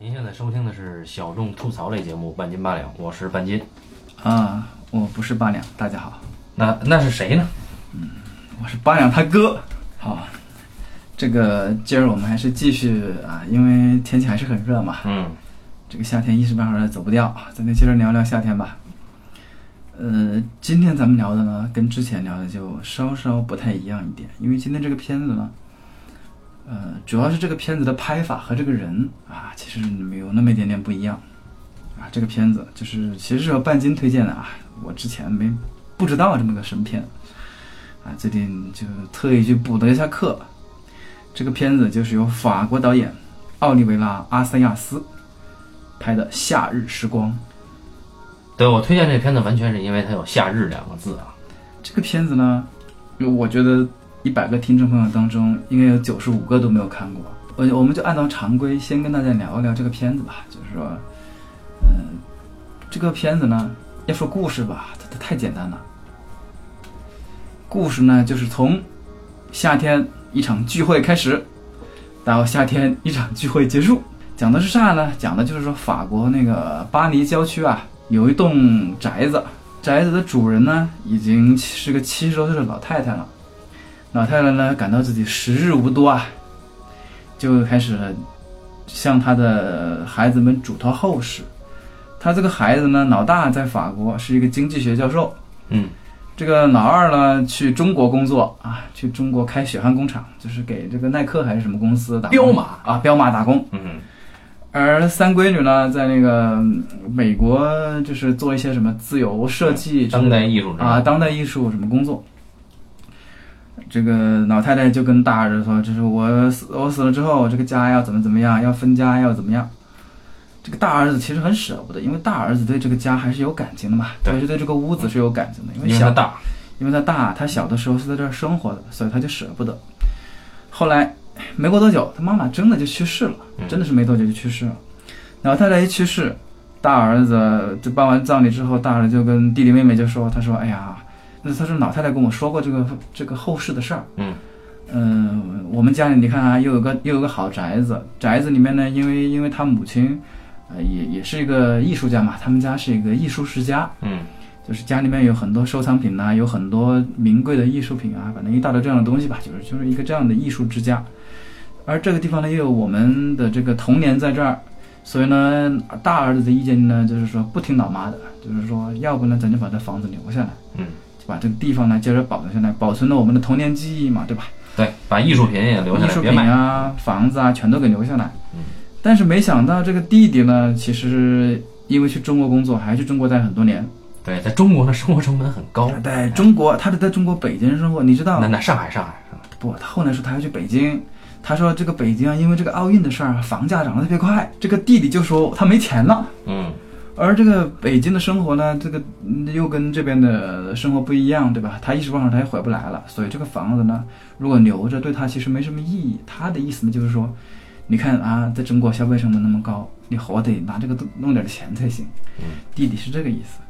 您现在收听的是小众吐槽类节目《半斤八两》，我是半斤。啊，我不是八两，大家好，那那是谁呢？嗯我是八两他哥。好，这个今儿我们还是继续啊，因为天气还是很热嘛，嗯，这个夏天一时半会儿走不掉，咱就接着聊聊夏天吧。呃，今天咱们聊的呢，跟之前聊的就稍稍不太一样一点，因为今天这个片子呢，呃，主要是这个片子的拍法和这个人啊，其实有那么一点点不一样啊。这个片子就是其实是由半斤推荐的啊，我之前没不知道这么个神片啊，最近就特意去补了一下课。这个片子就是由法国导演奥利维拉·阿塞亚斯拍的《夏日时光》。对我推荐这片子，完全是因为它有“夏日”两个字啊。这个片子呢，我觉得一百个听众朋友当中，应该有九十五个都没有看过。我我们就按照常规，先跟大家聊一聊这个片子吧。就是说，嗯、这个片子呢，要说故事吧，它它太简单了。故事呢，就是从夏天一场聚会开始，到夏天一场聚会结束。讲的是啥呢？讲的就是说法国那个巴黎郊区啊，有一栋宅子，宅子的主人呢，已经是个七十多岁的老太太了。老太太呢，感到自己时日无多啊，就开始向她的孩子们嘱托后事。她这个孩子呢，老大在法国是一个经济学教授，嗯，这个老二呢，去中国工作啊，去中国开血汗工厂，就是给这个耐克还是什么公司打工。彪马。啊，彪马打工。嗯，而三闺女呢，在那个嗯美国就是做一些什么自由设计当代艺术啊，当代艺术什么工作。这个老太太就跟大儿子说：“就是我死我死了之后，这个家要怎么怎么样，要分家要怎么样。”这个大儿子其实很舍不得，因为大儿子对这个家还是有感情的嘛，对特别是对这个屋子是有感情的，因为小因为它大，因为他大，他小的时候是在这儿生活的，所以他就舍不得。后来没过多久，他妈妈真的就去世了，嗯真的是没多久就去世了。老太太一去世，大儿子就办完葬礼之后，大儿子就跟弟弟妹妹就说：“他说，哎呀，那他说老太太跟我说过这个这个后事的事儿。嗯嗯，我们家里你看啊，又有个又有个好宅子，宅子里面呢，因为因为他母亲，呃，也也是一个艺术家嘛，他们家是一个艺术世家，嗯就是家里面有很多收藏品呐、有很多名贵的艺术品啊，反正一大堆这样的东西吧，就是就是一个这样的艺术之家。而这个地方呢，又有我们的这个童年在这儿，所以呢，大儿子的意见呢，就是说不听老妈的，就是说，要不呢，咱就把这房子留下来，嗯，就把这个地方呢接着保存下来，保存了我们的童年记忆嘛，对吧？对，把艺术品也留下来，艺术品。啊、房子啊，全都给留下来。嗯但是没想到这个弟弟呢，其实因为去中国工作，还去中国待很多年。对，在中国的生活成本很高。他在中国，他是在中国北京生活，你知道那那上海上海上海，不？他后来说他要去北京，他说这个北京啊，因为这个奥运的事儿，房价涨得特别快。这个弟弟就说他没钱了。嗯而这个北京的生活呢，这个嗯又跟这边的生活不一样，对吧？他一时半会儿他也回不来了，所以这个房子呢，如果留着对他其实没什么意义。他的意思呢就是说，你看啊，在中国消费成本那么高，你活得拿这个弄点钱才行。嗯弟弟是这个意思。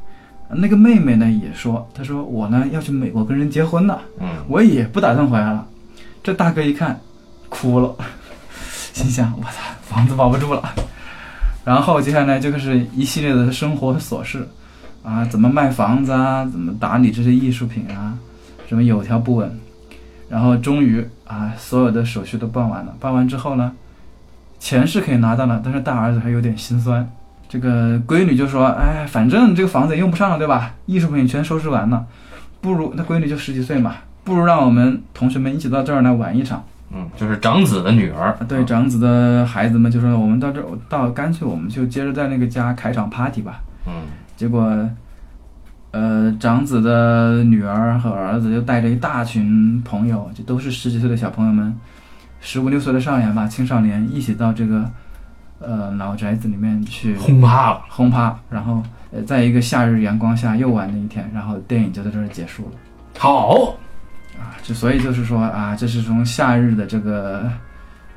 那个妹妹呢也说，她说我呢要去美国跟人结婚了，嗯，我也不打算回来了。这大哥一看，哭了，心想我操，房子保不住了。然后接下来就开始一系列的生活琐事，啊，怎么卖房子啊，怎么打理这些艺术品啊，什么有条不紊。然后终于啊，所有的手续都办完了。办完之后呢，钱是可以拿到了，但是大儿子还有点心酸。这个闺女就说：“哎，反正这个房子也用不上了，对吧？艺术品全收拾完了，不如那闺女就十几岁嘛，不如让我们同学们一起到这儿来玩一场。嗯，就是长子的女儿。啊对，长子的孩子们就说：我们到这儿到，干脆我们就接着在那个家开场 party 吧。嗯结果，呃，长子的女儿和儿子就带着一大群朋友，就都是十几岁的小朋友们，十五六岁的少年吧，青少年一起到这个呃老宅子里面去轰趴了。轰趴，然后呃，在一个夏日阳光下又玩了一天，然后电影就在这儿结束了。好，啊，就所以就是说啊，这是从夏日的这个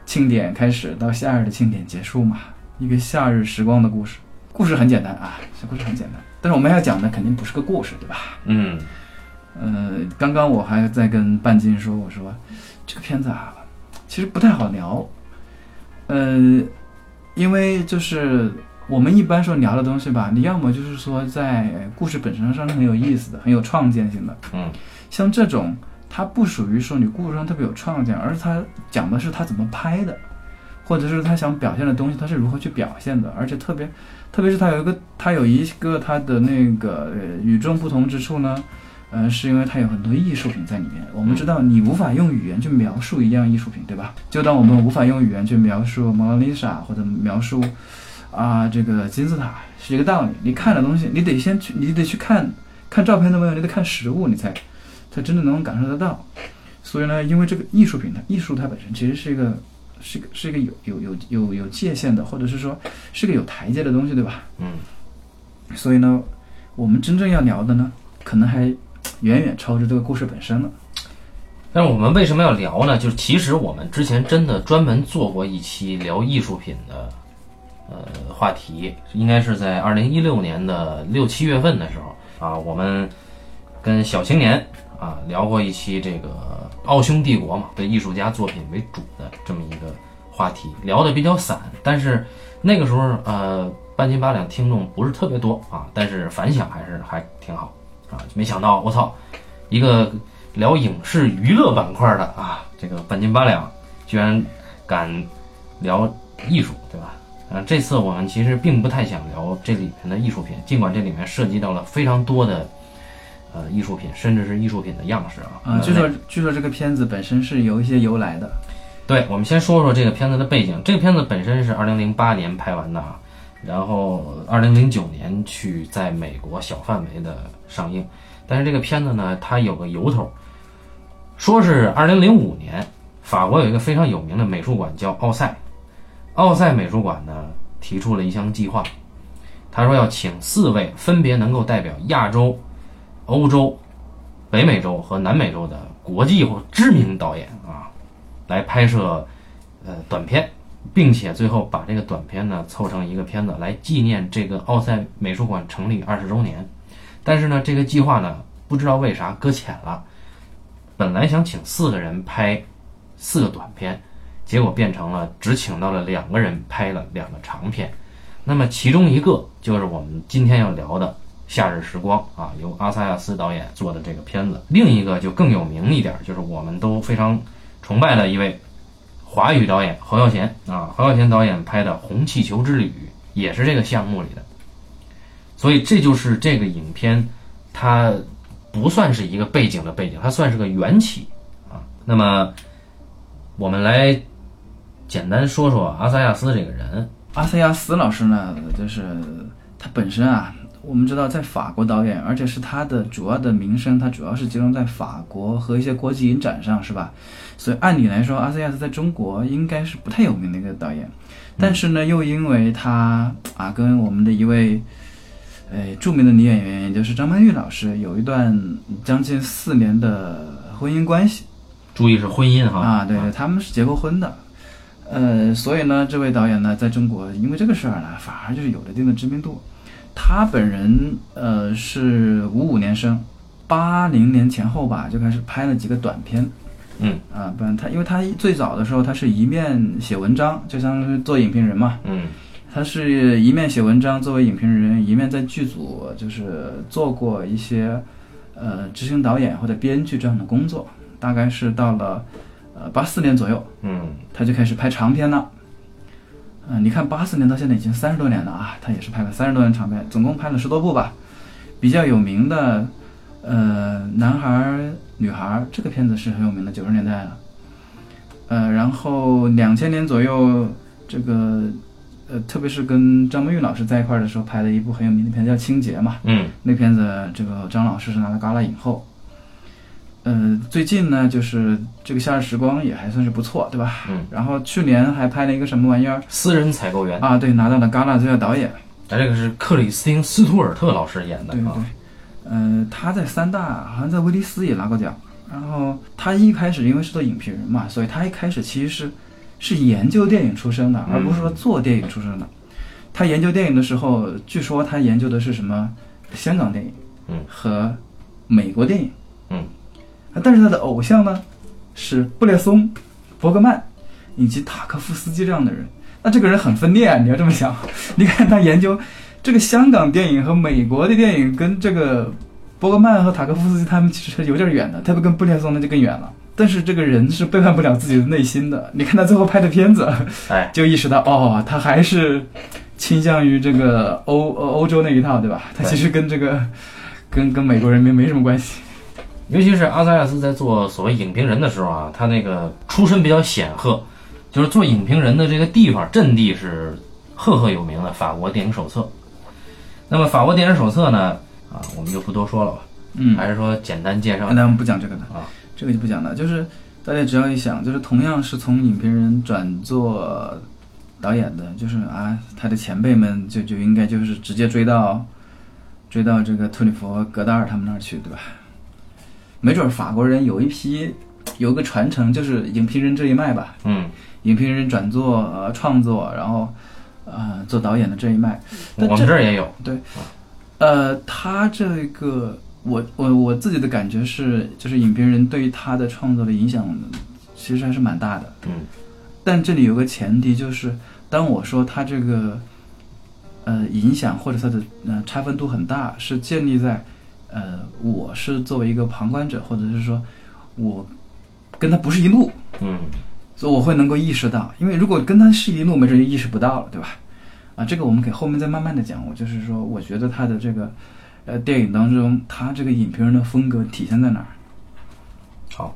庆典开始到夏日的庆典结束嘛，一个夏日时光的故事。故事很简单啊，这故事很简单，但是我们要讲的肯定不是个故事，对吧？嗯呃，刚刚我还在跟半斤说，我说这个片子啊，其实不太好聊。呃，因为就是我们一般说聊的东西吧，你要么就是说在故事本身上是很有意思的，很有创建性的，嗯，像这种它不属于说你故事上特别有创建，而是它讲的是他怎么拍的，或者是他想表现的东西他是如何去表现的，而且特别特别是它有一个它有一个它的那个呃与众不同之处呢。呃，是因为它有很多艺术品在里面。我们知道，你无法用语言去描述一样艺术品，对吧？就当我们无法用语言去描述蒙娜丽莎或者描述啊这个金字塔是一个道理。你看的东西，你得先去，你得去看看照片都没有，你得看实物，你才才真正能感受得到。所以呢，因为这个艺术品，它艺术它本身其实是一个是一个是一个有有有有有界限的，或者是说是个有台阶的东西，对吧？嗯，所以呢，我们真正要聊的呢，可能还远远超出这个故事本身了。但是我们为什么要聊呢？就是其实我们之前真的专门做过一期聊艺术品的呃话题，应该是在二零一六年的六七月份的时候啊，我们跟小青年啊聊过一期这个奥匈帝国嘛，对艺术家作品为主的这么一个话题，聊的比较散，但是那个时候呃半斤八两听众不是特别多啊，但是反响还是还挺好啊，没想到我操，一个聊影视娱乐板块的啊，这个半斤八两居然敢聊艺术，对吧？嗯、这次我们其实并不太想聊这里面的艺术品，尽管这里面涉及到了非常多的呃艺术品，甚至是艺术品的样式啊。啊，据说据说这个片子本身是有一些由来的。对，我们先说说这个片子的背景。这个片子本身是二零零八年拍完的啊，然后二零零九年去在美国小范围的上映。但是这个片子呢，它有个由头，说是二零零五年，法国有一个非常有名的美术馆叫奥赛，奥赛美术馆呢提出了一项计划，他说要请四位分别能够代表亚洲、欧洲、北美洲和南美洲的国际或知名导演啊，来拍摄呃短片，并且最后把这个短片呢凑成一个片子来纪念这个奥赛美术馆成立二十周年。但是呢，这个计划呢不知道为啥搁浅了。本来想请四个人拍四个短片，结果变成了只请到了两个人拍了两个长片。那么其中一个就是我们今天要聊的《夏日时光》啊，由阿萨亚斯导演做的这个片子。另一个就更有名一点，就是我们都非常崇拜的一位华语导演侯孝贤啊，侯孝贤导演拍的《红气球之旅》也是这个项目里的。所以这就是这个影片，它不算是一个背景的背景，它算是个缘起啊。那么我们来简单说说阿萨亚斯这个人。阿塞亚斯老师呢，就是他本身啊，我们知道在法国导演，而且是他的主要的名声，他主要是集中在法国和一些国际影展上，是吧？所以按理来说，阿塞亚斯在中国应该是不太有名的一个导演，但是呢，又因为他啊，跟我们的一位。哎，著名的女演员，也就是张曼玉老师，有一段将近四年的婚姻关系。注意是婚姻哈啊，对对，他们是结过婚的。呃，所以呢，这位导演呢，在中国因为这个事儿呢，反而就是有了一定的知名度。他本人呃是五五年生，八零年前后吧就开始拍了几个短片。嗯啊，不然他因为他最早的时候他是一面写文章，就相当于做影评人嘛。嗯他是一面写文章作为影评人，一面在剧组就是做过一些呃执行导演或者编剧这样的工作。大概是到了呃八四年左右，嗯他就开始拍长片了。嗯、你看八四年到现在已经三十多年了啊，他也是拍了三十多年长片，总共拍了十多部吧。比较有名的呃男孩儿女孩儿这个片子是很有名的，九十年代了。呃，然后两千年左右这个。呃，特别是跟张曼玉老师在一块儿的时候拍的一部很有名的片子叫《清洁》嘛，嗯那片子这个张老师是拿了戛纳影后。呃，最近呢，就是这个《夏日时光》也还算是不错，对吧？嗯。然后去年还拍了一个什么玩意儿私人采购员，啊？对，拿到了戛纳最佳导演。啊，这个是克里斯汀斯图尔特老师演的啊对对对。。呃，他在三大好像在威尼斯也拿过奖。然后他一开始因为是做影评人嘛，所以他一开始其实是是研究电影出身的，而不是说做电影出身的。他研究电影的时候，据说他研究的是什么香港电影，嗯，和美国电影，嗯啊，但是他的偶像呢是布列松、伯格曼以及塔科夫斯基这样的人。那这个人很分裂啊！你要这么想，你看他研究这个香港电影和美国的电影，跟这个伯格曼和塔科夫斯基他们其实有点远的，特别跟布列松那就更远了。但是这个人是背叛不了自己的内心的。你看他最后拍的片子，哎，就意识到哦，他还是倾向于这个欧欧欧洲那一套，对吧？他其实跟这个跟跟美国人民没什么关系。尤其是阿萨亚斯在做所谓影评人的时候啊，他那个出身比较显赫，就是做影评人的这个地方阵地是赫赫有名的法国电影手册。那么法国电影手册呢，啊，我们就不多说了吧，嗯，还是说简单介绍那我们不讲这个的啊，这个就不讲了。就是大家只要一想，就是同样是从影评人转做导演的，就是啊，他的前辈们就就应该就是直接追到追到这个托里佛、戈达尔他们那儿去，对吧？没准儿法国人有一批有个传承，就是影评人这一脉吧。嗯，影评人转做呃创作，然后呃做导演的这一脉。但我们这儿也有，对呃，他这个我我我自己的感觉是，就是影评人对于他的创作的影响其实还是蛮大的。嗯，但这里有个前提，就是当我说他这个呃影响或者他的呃差分度很大，是建立在呃我是作为一个旁观者，或者是说我跟他不是一路，嗯，所以我会能够意识到，因为如果跟他是一路，没准就意识不到了，对吧？啊，这个我们可以后面再慢慢的讲。我就是说，我觉得他的这个呃电影当中，他这个影评人的风格体现在哪儿？好，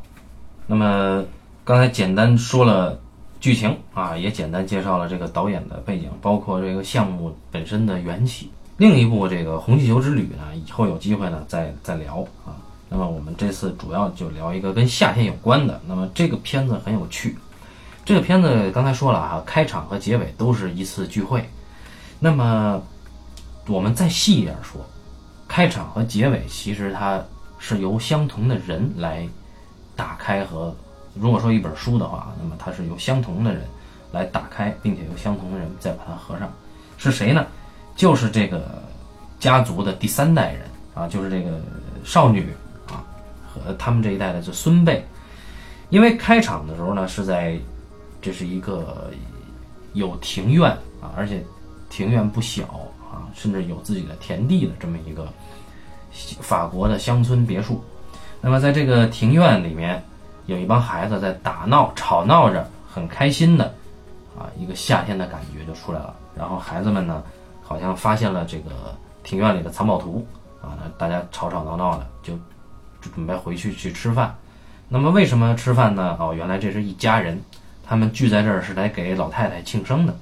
那么刚才简单说了剧情啊，也简单介绍了这个导演的背景，包括这个项目本身的缘起。另一部这个《红气球之旅》呢，以后有机会呢再再聊啊。那么我们这次主要就聊一个跟夏天有关的。那么这个片子很有趣，这个片子刚才说了哈，开场和结尾都是一次聚会。那么我们再细一点说，开场和结尾其实它是由相同的人来打开和，如果说一本书的话，那么它是由相同的人来打开，并且由相同的人再把它合上。是谁呢？就是这个家族的第三代人啊，就是这个少女啊和他们这一代的这孙辈。因为开场的时候呢，是在这是一个有庭院啊，而且庭院不小啊，甚至有自己的田地的这么一个法国的乡村别墅。那么在这个庭院里面，有一帮孩子在打闹、吵闹着，很开心的啊，一个夏天的感觉就出来了。然后孩子们呢，好像发现了这个庭院里的藏宝图啊，那大家吵吵闹闹的，就准备回去去吃饭。那么为什么吃饭呢？哦，原来这是一家人，他们聚在这儿是来给老太太庆生的。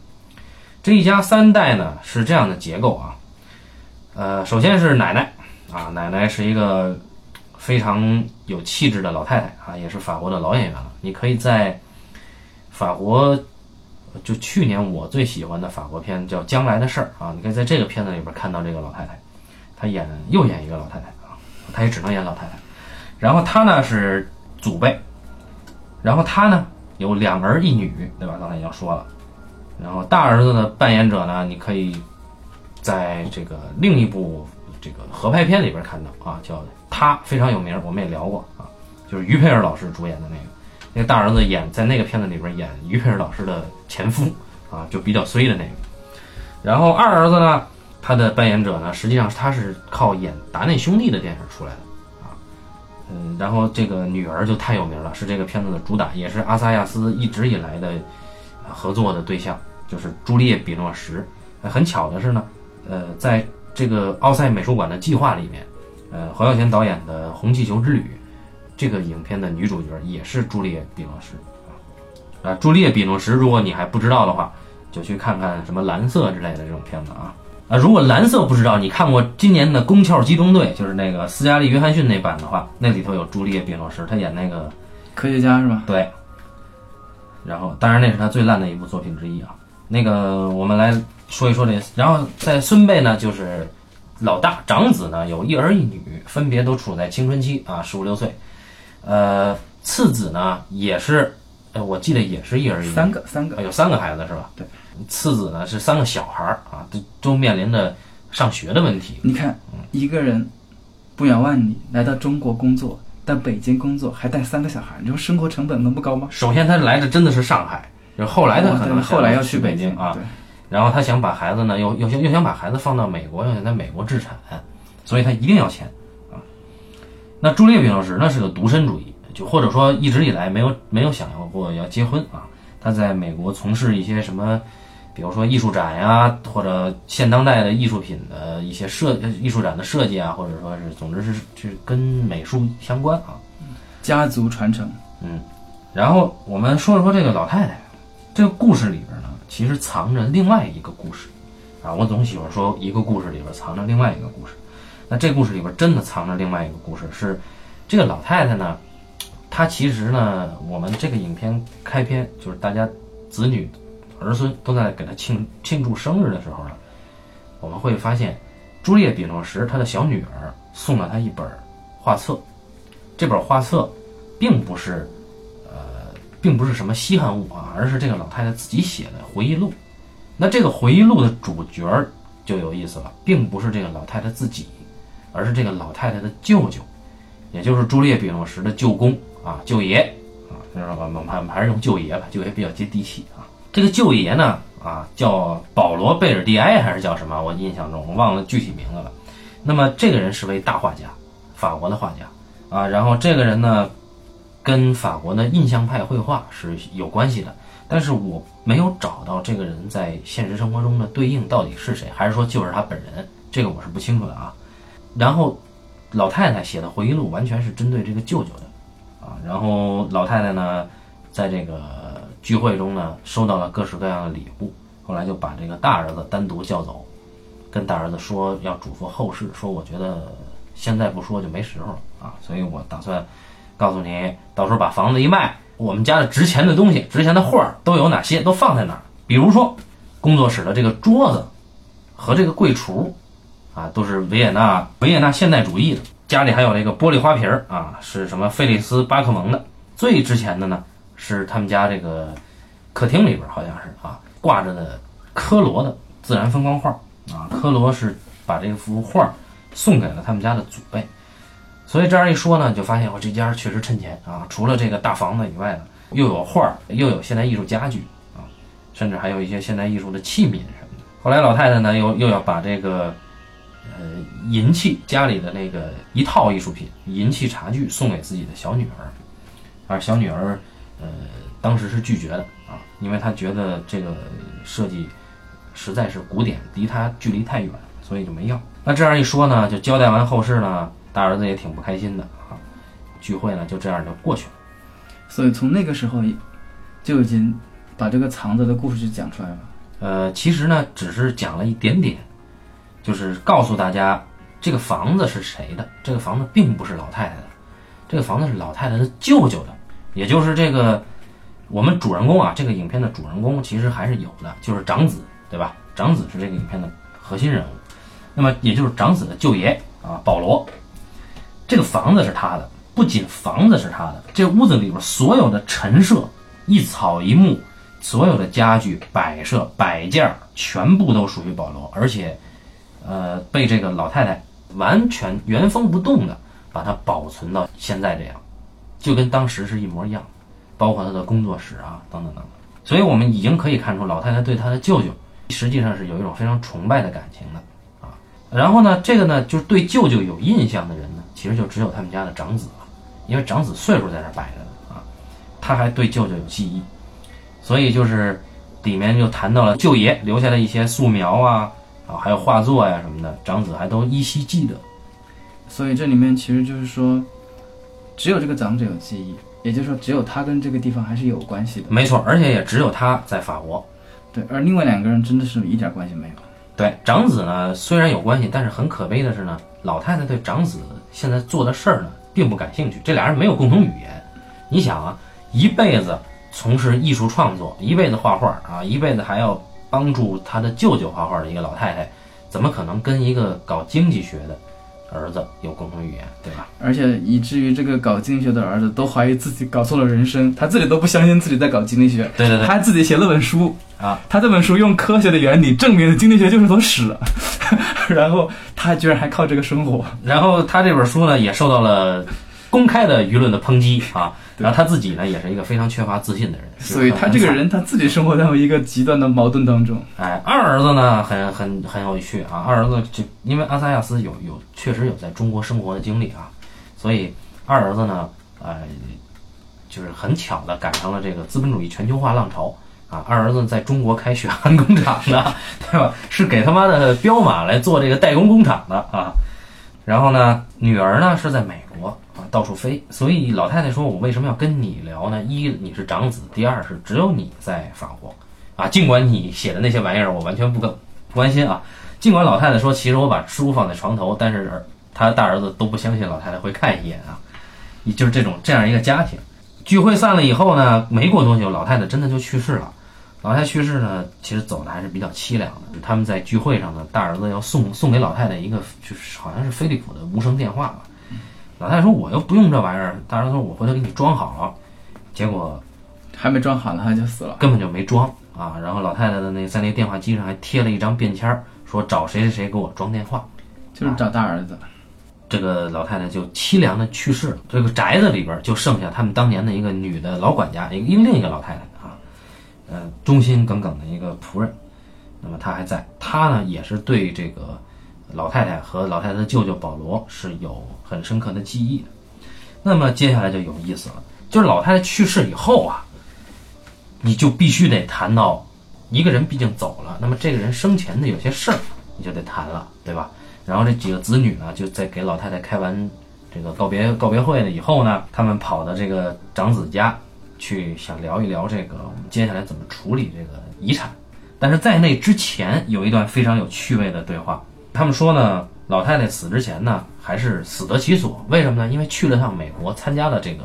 这一家三代呢是这样的结构啊，呃，首先是奶奶啊，奶奶是一个非常有气质的老太太啊，也是法国的老演员了。你可以在法国，就去年我最喜欢的法国片叫《将来的事儿》啊，你可以在这个片子里边看到这个老太太，她演又演一个老太太啊，她也只能演老太太。然后她呢是祖辈，然后她呢有两儿一女，对吧？刚才已经说了。然后大儿子的扮演者呢，你可以在这个另一部这个合拍片里边看到啊，叫他非常有名，我们也聊过啊，就是于佩尔老师主演的那个。那个大儿子演在那个片子里边演于佩尔老师的前夫啊，就比较衰的那个。然后二儿子呢，他的扮演者呢，实际上他是靠演达内兄弟的电影出来的啊，嗯，然后这个女儿就太有名了，是这个片子的主打，也是阿萨亚斯一直以来的合作的对象。就是朱丽叶·比诺什。很巧的是呢，呃，在这个奥赛美术馆的计划里面，呃，黄孝贤导演的《红气球之旅》这个影片的女主角也是朱丽叶·比诺什啊。啊，朱丽叶·比诺什，如果你还不知道的话，就去看看什么《蓝色》之类的这种片子啊。啊，如果《蓝色》不知道，你看过今年的《宫壳机动队》，就是那个斯嘉丽·约翰逊那版的话，那里头有朱丽叶·比诺什，她演那个科学家是吧？对。然后，当然那是他最烂的一部作品之一啊。那个，我们来说一说这。然后在孙辈呢，就是老大长子呢，有一儿一女，分别都处在青春期啊，十五六岁。呃，次子呢也是，呃，我记得也是一儿一女，三个，三个，有三个孩子是吧？对。次子呢是三个小孩儿啊，都都面临着上学的问题。你看，一个人不远万里来到中国工作，到北京工作，还带三个小孩，你说生活成本能不高吗？首先，他来的真的是上海。就是后来他可能哦后来要去北京啊，然后他想把孩子呢，又又想又想把孩子放到美国，又想在美国置产，所以他一定要钱啊。那朱丽叶·比诺什呢是个独身主义，就或者说一直以来没有没有想要过要结婚啊。他在美国从事一些什么，比如说艺术展呀，或者现当代的艺术品的一些设艺术展的设计啊，或者说是总之是是跟美术相关啊。家族传承，嗯，然后我们说了说这个老太太，这个故事里边呢，其实藏着另外一个故事，啊，我总喜欢说一个故事里边藏着另外一个故事，那这故事里边真的藏着另外一个故事，是这个老太太呢，他其实呢，我们这个影片开篇就是大家子女儿孙都在给他庆庆祝生日的时候呢，我们会发现朱丽叶·比诺什他的小女儿送了他一本画册，这本画册。并不是，呃，并不是什么稀罕物啊，而是这个老太太自己写的回忆录。那这个回忆录的主角就有意思了，并不是这个老太太自己，而是这个老太太的舅舅，也就是朱丽叶·比诺什的舅公啊，舅爷啊，知道吧？我们还还是用舅爷吧，舅爷比较接地气啊。这个舅爷呢，啊，叫保罗·贝尔蒂埃还是叫什么？我印象中我忘了具体名字了。那么这个人是位大画家，法国的画家啊。然后这个人呢。跟法国的印象派绘画是有关系的，但是我没有找到这个人在现实生活中的对应到底是谁，还是说就是他本人，这个我是不清楚的啊。然后老太太写的回忆录完全是针对这个舅舅的然后老太太呢，在这个聚会中呢，收到了各式各样的礼物，后来就把这个大儿子单独叫走，跟大儿子说要嘱咐后事，说我觉得现在不说就没时候了啊，所以我打算。告诉你，到时候把房子一卖，我们家的值钱的东西、值钱的画都有哪些，都放在哪儿？比如说，工作室的这个桌子和这个柜橱，啊，都是维也纳维也纳现代主义的。家里还有这个玻璃花瓶儿啊，是什么？费利斯巴克蒙的。最值钱的呢，是他们家这个客厅里边好像是啊，挂着的科罗的自然风光画啊。科罗是把这幅画送给了他们家的祖辈。所以这样一说呢，就发现我这家确实趁钱啊！除了这个大房子以外呢，又有画，又有现代艺术家具啊，甚至还有一些现代艺术的器皿什么的。后来老太太呢，又又要把这个呃银器家里的那个一套艺术品银器茶具送给自己的小女儿，而小女儿呃当时是拒绝的啊，因为她觉得这个设计实在是古典，离她距离太远，所以就没要。那这样一说呢，就交代完后事呢。大儿子也挺不开心的啊，聚会呢就这样就过去了。所以从那个时候就已经把这个藏着的故事就讲出来了。呃，其实呢只是讲了一点点，就是告诉大家这个房子是谁的。这个房子并不是老太太的，这个房子是老太太的舅舅的，也就是这个我们主人公啊，这个影片的主人公其实还是有的，就是长子，对吧？长子是这个影片的核心人物，那么也就是长子的舅爷啊，保罗。这个房子是他的，不仅房子是他的，这屋子里边所有的陈设、一草一木、所有的家具摆设摆件，全部都属于保罗，而且，呃，被这个老太太完全原封不动的把它保存到现在这样，就跟当时是一模一样，包括他的工作室啊，等等等等。所以我们已经可以看出，老太太对她的舅舅实际上是有一种非常崇拜的感情的啊。然后呢，这个呢，就是对舅舅有印象的人呢。其实就只有他们家的长子了，因为长子岁数在那摆着呢啊，他还对舅舅有记忆，所以就是里面就谈到了舅爷留下的一些素描啊啊，还有画作呀什么的，长子还都依稀记得。所以这里面其实就是说，只有这个长者有记忆，也就是说，只有他跟这个地方还是有关系的。没错，而且也只有他在法国。对，而另外两个人真的是一点关系没有。对，长子呢虽然有关系，但是很可悲的是呢，老太太对长子。现在做的事儿呢，并不感兴趣。这俩人没有共同语言。你想啊，一辈子从事艺术创作，一辈子画画啊，一辈子还要帮助他的舅舅画画的一个老太太，怎么可能跟一个搞经济学的儿子有共同语言，对吧？而且以至于这个搞经济学的儿子都怀疑自己搞错了人生，他自己都不相信自己在搞经济学。对对对，他自己写了本书啊，他这本书用科学的原理证明了经济学就是坨屎。然后他居然还靠这个生活，然后他这本书呢也受到了公开的舆论的抨击啊。然后他自己呢，也是一个非常缺乏自信的人，所以他这个人他自己生活在一个极端的矛盾当中。哎，二儿子呢，很很很有趣啊。二儿子就因为阿萨亚斯有有确实有在中国生活的经历啊，所以二儿子呢，呃，就是很巧的赶上了这个资本主义全球化浪潮啊。二儿子在中国开血汗工厂的，对吧？是给他妈的彪马来做这个代工工厂的啊。然后呢，女儿呢是在美国。到处飞，所以老太太说：“我为什么要跟你聊呢？一，你是长子；第二是只有你在法国，啊，尽管你写的那些玩意儿我完全不不关心啊。尽管老太太说，其实我把书放在床头，但是他大儿子都不相信老太太会看一眼啊。就是这种这样一个家庭。聚会散了以后呢，没过多久，老太太真的就去世了。老太太去世呢，其实走的还是比较凄凉的。他们在聚会上呢，大儿子要送送给老太太一个，就是好像是飞利浦的无声电话吧。”老太太说：“我又不用这玩意儿。”大儿子说：“我回头给你装好了。”结果还没装好呢，他就死了，根本就没装啊。然后老太太的那在那电话机上还贴了一张便签儿，说找谁谁谁给我装电话，就是找大儿子。这个老太太就凄凉的去世了。这个宅子里边就剩下他们当年的一个女的老管家，一个另一个老太太啊，呃，忠心耿耿的一个仆人。那么她还在，她呢也是对这个。老太太和老太太的舅舅保罗是有很深刻的记忆的。那么接下来就有意思了，就是老太太去世以后啊，你就必须得谈到一个人毕竟走了，那么这个人生前的有些事儿你就得谈了，对吧？然后这几个子女呢，就在给老太太开完这个告别告别会了以后呢，他们跑到这个长子家去，想聊一聊这个我们接下来怎么处理这个遗产。但是在那之前有一段非常有趣味的对话。他们说呢，老太太死之前呢，还是死得其所。为什么呢？因为去了趟美国，参加了这个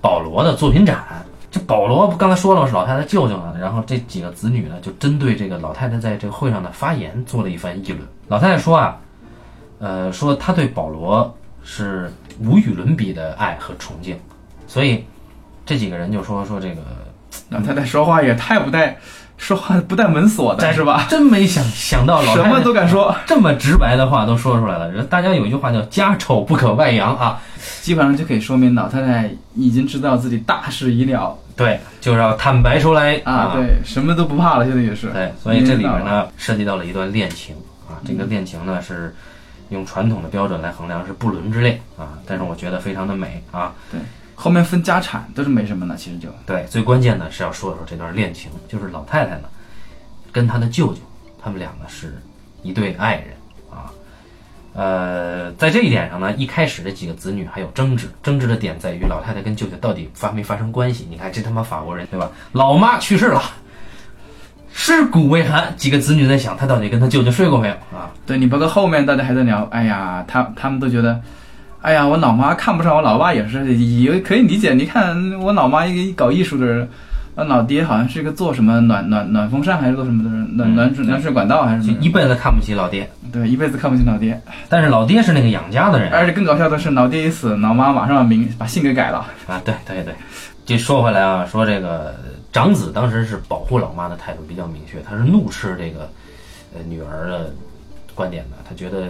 保罗的作品展。这保罗不刚才说了是老太太舅舅呢，然后这几个子女呢，就针对这个老太太在这个会上的发言做了一番议论。老太太说啊，呃，说她对保罗是无与伦比的爱和崇敬。所以这几个人就说说这个老太太说话也太不带。说话不带门锁的是吧？真没想想到老什么都敢说，这么直白的话都说出来了。人大家有一句话叫“家丑不可外扬”啊，基本上就可以说明老太太已经知道自己大事已了。对，就是要坦白出来啊！对，什么都不怕了，现在也是。对，所以这里边呢涉及到了一段恋情啊，这个恋情呢是用传统的标准来衡量是不伦之恋啊，但是我觉得非常的美啊。对。后面分家产都是没什么的，其实就对。最关键的是要说说这段恋情，就是老太太呢，跟她的舅舅，他们两个是一对爱人啊。呃，在这一点上呢，一开始这几个子女还有争执，争执的点在于老太太跟舅舅到底发没发生关系？你看这他妈法国人对吧？老妈去世了，尸骨未寒，几个子女在想他到底跟他舅舅睡过没有啊？对你包括后面大家还在聊，哎呀，他他们都觉得。哎呀，我老妈看不上我老爸也是也可以理解。你看我老妈一个搞艺术的人，我，老爹好像是一个做什么暖暖暖风扇还是做什么的人，暖暖水暖水管道还是什么，一辈子看不起老爹。对，一辈子看不起老爹。但是老爹是那个养家的人，而且更搞笑的是，老爹一死，老妈马上名把姓给改了。啊，对对对。这说回来啊，说这个长子当时是保护老妈的态度比较明确，他是怒斥这个呃女儿的观点的，他觉得。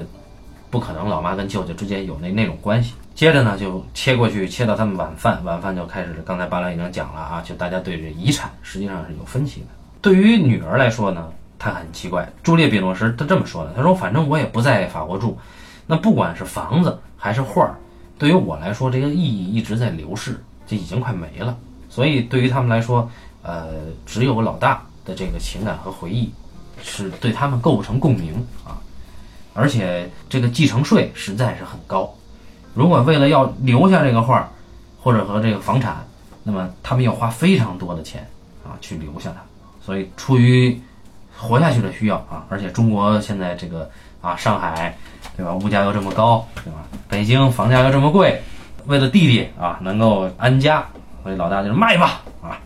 不可能，老妈跟舅舅之间有那那种关系。接着呢，就切过去，切到他们晚饭，晚饭就开始。刚才巴拉已经讲了啊，就大家对这遗产实际上是有分歧的。对于女儿来说呢，她很奇怪。朱丽·比诺什她这么说的：“她说，反正我也不在法国住，那不管是房子还是画儿，对于我来说，这个意义一直在流逝，就已经快没了。所以对于他们来说，呃，只有老大的这个情感和回忆，是对他们构不成共鸣啊。”而且这个继承税实在是很高，如果为了要留下这个画，或者和这个房产，那么他们要花非常多的钱啊去留下它。所以出于活下去的需要啊，而且中国现在这个啊上海，对吧？物价又这么高，对吧？北京房价又这么贵，为了弟弟啊能够安家，所以老大就卖吧啊。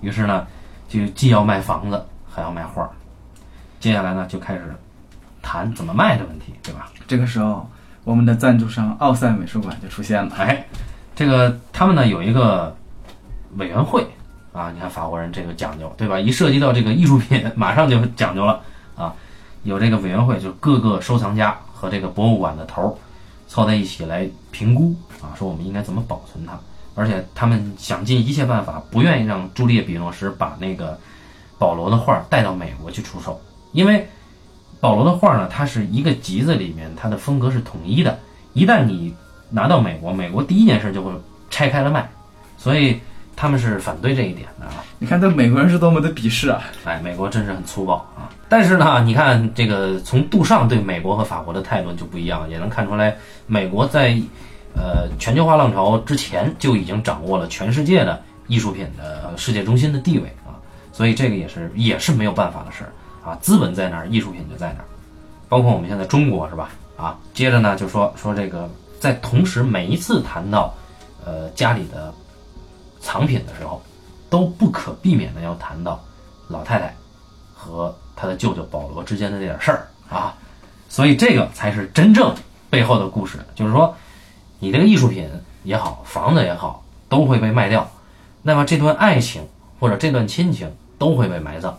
于是呢，就既要卖房子，还要卖画。接下来呢，就开始。谈怎么卖的问题，对吧？这个时候，我们的赞助商奥赛美术馆就出现了。哎，这个他们呢有一个委员会啊，你看法国人这个讲究，对吧？一涉及到这个艺术品，马上就讲究了啊。有这个委员会，就各个收藏家和这个博物馆的头儿凑在一起来评估啊，说我们应该怎么保存它，而且他们想尽一切办法，不愿意让朱丽叶·比诺什把那个保罗的画带到美国去出售，因为保罗的画呢，它是一个集子里面，它的风格是统一的，一旦你拿到美国，美国第一件事就会拆开了卖，所以他们是反对这一点的啊。你看，这美国人是多么的鄙视啊！哎，美国真是很粗暴啊！但是呢，你看这个从杜尚对美国和法国的态度就不一样，也能看出来，美国在呃全球化浪潮之前就已经掌握了全世界的艺术品的世界中心的地位啊，所以这个也是也是没有办法的事儿啊，资本在哪儿，艺术品就在哪儿，包括我们现在中国是吧？啊，接着呢就说说这个，在同时每一次谈到呃家里的藏品的时候。都不可避免的要谈到老太太和他的舅舅保罗之间的这点事儿啊，所以这个才是真正背后的故事。就是说，你这个艺术品也好，房子也好，都会被卖掉，那么这段爱情或者这段亲情都会被埋葬。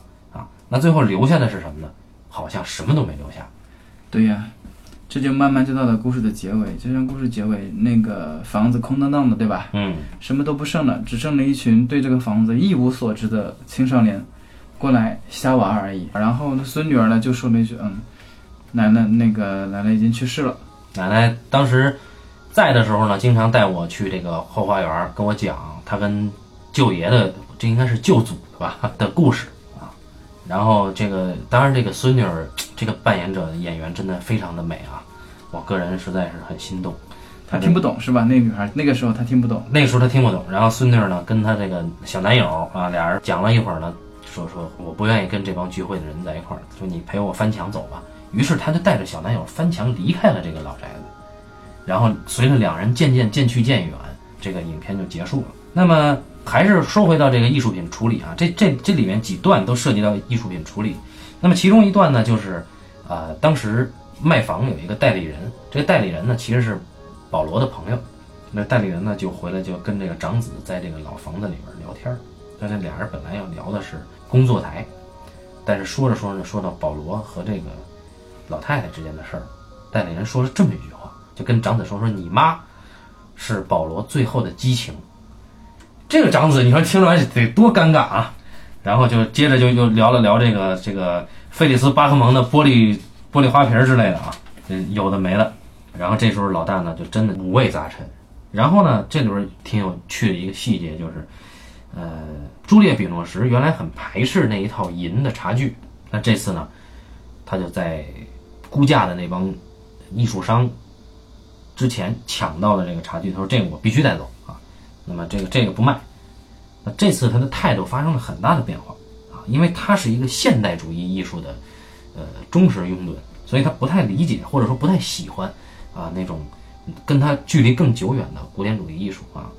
那最后留下的是什么呢？好像什么都没留下。对呀。这就慢慢就到了故事的结尾，就像故事结尾那个房子空荡荡的，对吧？嗯，什么都不剩了，只剩了一群对这个房子一无所知的青少年过来瞎玩而已。然后孙女儿呢就说了一句：“嗯，奶奶那个奶奶已经去世了。”奶奶当时在的时候呢，经常带我去这个后花园，跟我讲她跟舅爷的，这应该是舅祖的吧的故事啊。然后这个当然这个孙女儿。这个扮演者演员真的非常的美啊，我个人实在是很心动。她听不懂是吧？那女孩那个时候她听不懂，那个时候她听不懂。然后孙女呢跟她这个小男友啊俩人讲了一会儿呢，说说我不愿意跟这帮聚会的人在一块儿，说你陪我翻墙走吧。于是她就带着小男友翻墙离开了这个老宅子。然后随着两人渐渐渐去渐远，这个影片就结束了。那么还是说回到这个艺术品处理啊，这这这里面几段都涉及到艺术品处理。那么其中一段呢，就是，呃，当时卖房有一个代理人，这个代理人呢其实是保罗的朋友，那代理人呢就回来就跟这个长子在这个老房子里边聊天儿，但是俩人本来要聊的是工作台，但是说着说着说到保罗和这个老太太之间的事儿，代理人说了这么一句话，就跟长子说说你妈是保罗最后的激情，这个长子你说听着得多尴尬啊！然后就接着就又聊了聊这个这个费利斯巴赫蒙的玻璃玻璃花瓶之类的啊，嗯，有的没的。然后这时候老大呢就真的五味杂陈。然后呢，这里边挺有趣的一个细节就是，呃，朱列比诺什原来很排斥那一套银的茶具，那这次呢，他就在估价的那帮艺术商之前抢到了这个茶具，他说这个我必须带走，那么这个这个不卖。那这次他的态度发生了很大的变化啊，因为他是一个现代主义艺术的呃忠实拥趸，所以他不太理解或者说不太喜欢啊那种跟他距离更久远的古典主义艺术啊，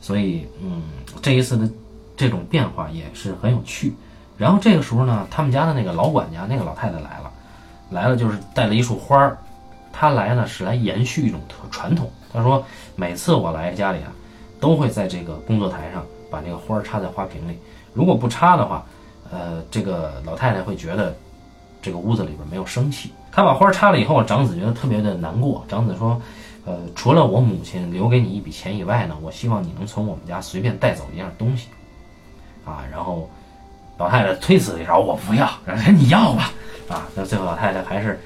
所以嗯这一次的这种变化也是很有趣。然后这个时候呢，他们家的那个老管家那个老太太来了，来了就是带了一束花儿，她来呢是来延续一种传统。她说每次我来家里啊，都会在这个工作台上。把那个花插在花瓶里，如果不插的话，呃，这个老太太会觉得这个屋子里边没有生气。她把花插了以后，长子觉得特别的难过。长子说：“呃，除了我母亲留给你一笔钱以外呢，我希望你能从我们家随便带走一样东西。”啊，然后老太太推辞一声：“我不要。”然后你要吧。啊，那最后老太太还是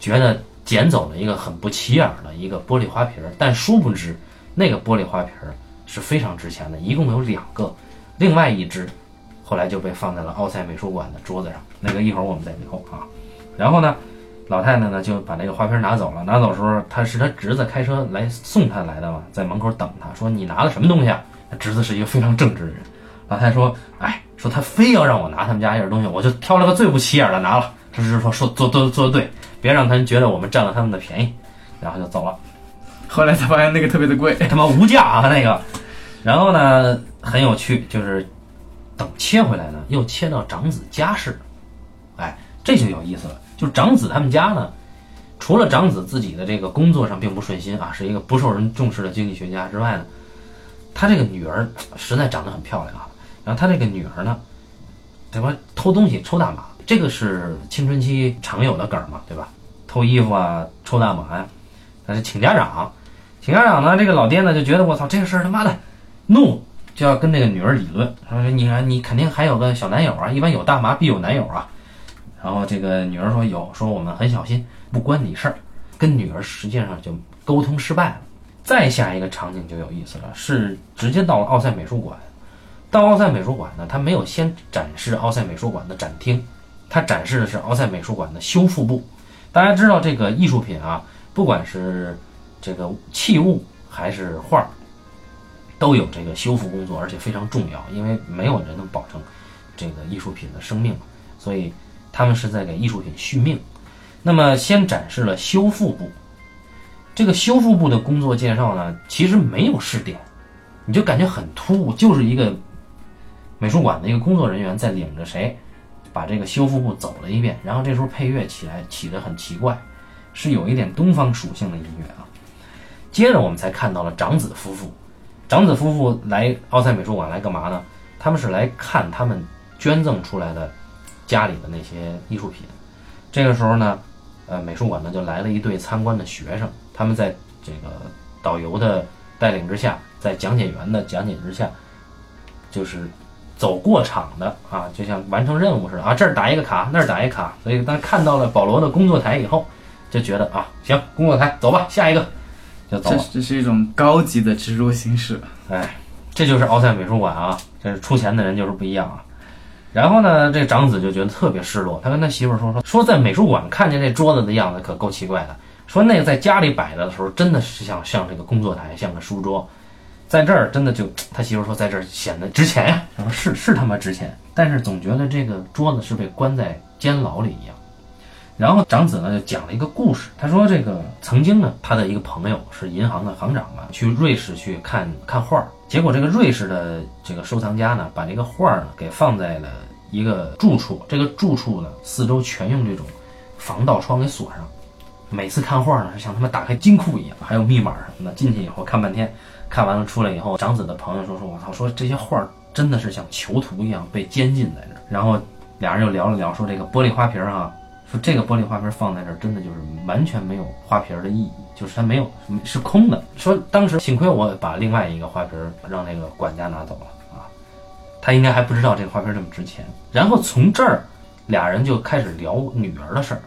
觉得捡走了一个很不起眼的一个玻璃花瓶，但殊不知那个玻璃花瓶儿。是非常值钱的，一共有两个，另外一只后来就被放在了奥赛美术馆的桌子上。那个一会儿我们再聊啊。然后呢，老太太呢就把那个花瓶拿走了。拿走时候，他是他侄子开车来送他来的嘛，在门口等他，说你拿了什么东西啊？他侄子是一个非常正直的人。老太太说，哎，说他非要让我拿他们家一点东西，我就挑了个最不起眼的拿了。这是说说做做做的对，别让他们觉得我们占了他们的便宜，然后就走了。后来才发现那个特别的贵，他妈无价啊那个。然后呢，很有趣，就是等切回来呢，又切到长子家世，哎，这就有意思了。就长子他们家呢，除了长子自己的这个工作上并不顺心啊，是一个不受人重视的经济学家之外呢，他这个女儿实在长得很漂亮啊。然后他这个女儿呢，这不偷东西抽大麻，这个是青春期常有的梗嘛，对吧？偷衣服啊，抽大麻呀。但是请家长。请家长呢，这个老爹呢就觉得我操这个事儿他妈的怒，就要跟这个女儿理论，他说你看你肯定还有个小男友啊，一般有大麻必有男友啊。然后这个女儿说有，说我们很小心，不关你事儿。跟女儿实际上就沟通失败了。再下一个场景就有意思了，是直接到了奥赛美术馆。到奥赛美术馆呢，他没有先展示奥赛美术馆的展厅，他展示的是奥赛美术馆的修复部。大家知道这个艺术品啊，不管是这个器物还是画儿，都有这个修复工作，而且非常重要，因为没有人能保证这个艺术品的生命，所以他们是在给艺术品续命。那么先展示了修复部。这个修复部的工作介绍呢，其实没有试点，你就感觉很突兀，就是一个美术馆的一个工作人员在领着谁，把这个修复部走了一遍，然后这时候配乐起来起得很奇怪，是有一点东方属性的音乐啊。接着我们才看到了长子夫妇，长子夫妇来奥赛美术馆来干嘛呢？他们是来看他们捐赠出来的家里的那些艺术品。这个时候呢，呃，美术馆呢就来了一对参观的学生。他们在这个导游的带领之下，在讲解员的讲解之下，就是走过场的啊，就像完成任务似的啊，这儿打一个卡，那儿打一卡。所以当看到了保罗的工作台以后，就觉得啊，行，工作台走吧，下一个就走这这是一种高级的植入形式。哎，这就是奥赛美术馆啊，这是出钱的人就是不一样啊。然后呢，这长子就觉得特别失落，他跟他媳妇儿说说说，在美术馆看见这桌子的样子可够奇怪的。说那个在家里摆的时候，真的是像像这个工作台，像个书桌，在这儿真的就他媳妇说，在这儿显得值钱呀。他说是是他妈值钱，但是总觉得这个桌子是被关在监牢里一样。然后长子呢就讲了一个故事，他说这个曾经呢，他的一个朋友是银行的行长嘛，去瑞士去看看画儿，结果这个瑞士的这个收藏家呢，把这个画儿呢给放在了一个住处，这个住处呢四周全用这种防盗窗给锁上。每次看画呢，是像他妈打开金库一样，还有密码什么的。进去以后看半天，看完了出来以后，长子的朋友说：“说我操，说这些画儿真的是像囚徒一样被监禁在这儿。”然后俩人又聊了聊，说这个玻璃花瓶啊，说这个玻璃花瓶放在这儿，真的就是完全没有花瓶的意义，就是它没有是空的。说当时幸亏我把另外一个花瓶让那个管家拿走了啊，他应该还不知道这个花瓶这么值钱。然后从这儿，俩人就开始聊女儿的事儿。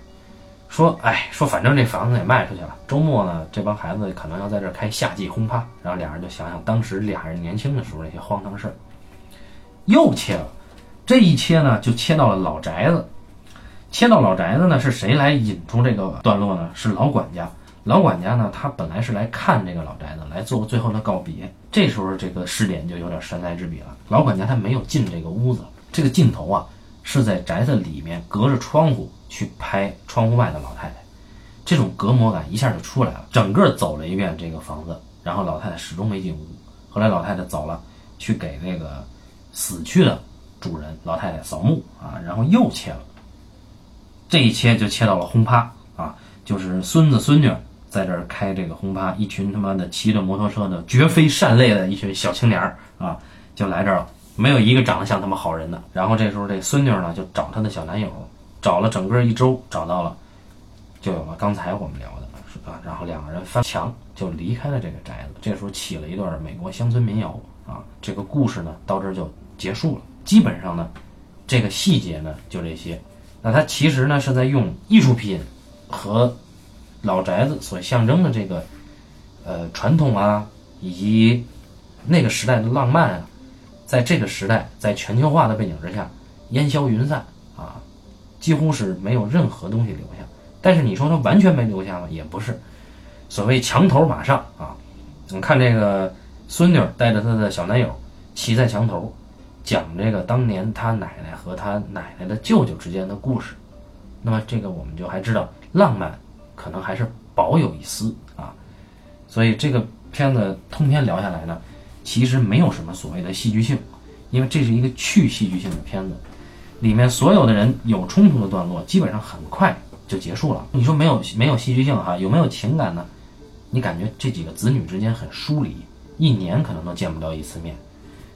说，哎，说反正这房子也卖出去了。周末呢，这帮孩子可能要在这儿开夏季轰趴。然后俩人就想想当时俩人年轻的时候那些荒唐事儿。又切了，这一切呢，就切到了老宅子。切到老宅子呢，是谁来引出这个段落呢？是老管家。老管家呢，他本来是来看这个老宅子，来做最后的告别。这时候这个试点就有点神来之笔了。老管家他没有进这个屋子，这个镜头啊是在宅子里面隔着窗户。去拍窗户外的老太太，这种隔膜感一下就出来了。整个走了一遍这个房子，然后老太太始终没进屋。后来老太太走了，去给那个死去的主人老太太扫墓啊，然后又切了。这一切就切到了轰趴啊，就是孙子孙女在这儿开这个轰趴，一群他妈的骑着摩托车的绝非善类的一群小青年儿啊，就来这儿了，没有一个长得像他们好人的。然后这时候这孙女呢就找她的小男友。找了整个一周，找到了，就有了刚才我们聊的，啊？然后两个人翻墙就离开了这个宅子。这时候起了一段美国乡村民谣啊，这个故事呢到这儿就结束了。基本上呢，这个细节呢就这些。那它其实呢是在用艺术品和老宅子所象征的这个呃传统啊，以及那个时代的浪漫啊，在这个时代在全球化的背景之下烟消云散啊。几乎是没有任何东西留下，但是你说他完全没留下吗？也不是。所谓墙头马上啊，你看这个孙女带着她的小男友骑在墙头，讲这个当年他奶奶和他奶奶的舅舅之间的故事。那么这个我们就还知道浪漫可能还是保有一丝啊。所以这个片子通篇聊下来呢，其实没有什么所谓的戏剧性，因为这是一个去戏剧性的片子。里面所有的人有冲突的段落，基本上很快就结束了。你说没有没有戏剧性哈？有没有情感呢？你感觉这几个子女之间很疏离，一年可能都见不到一次面。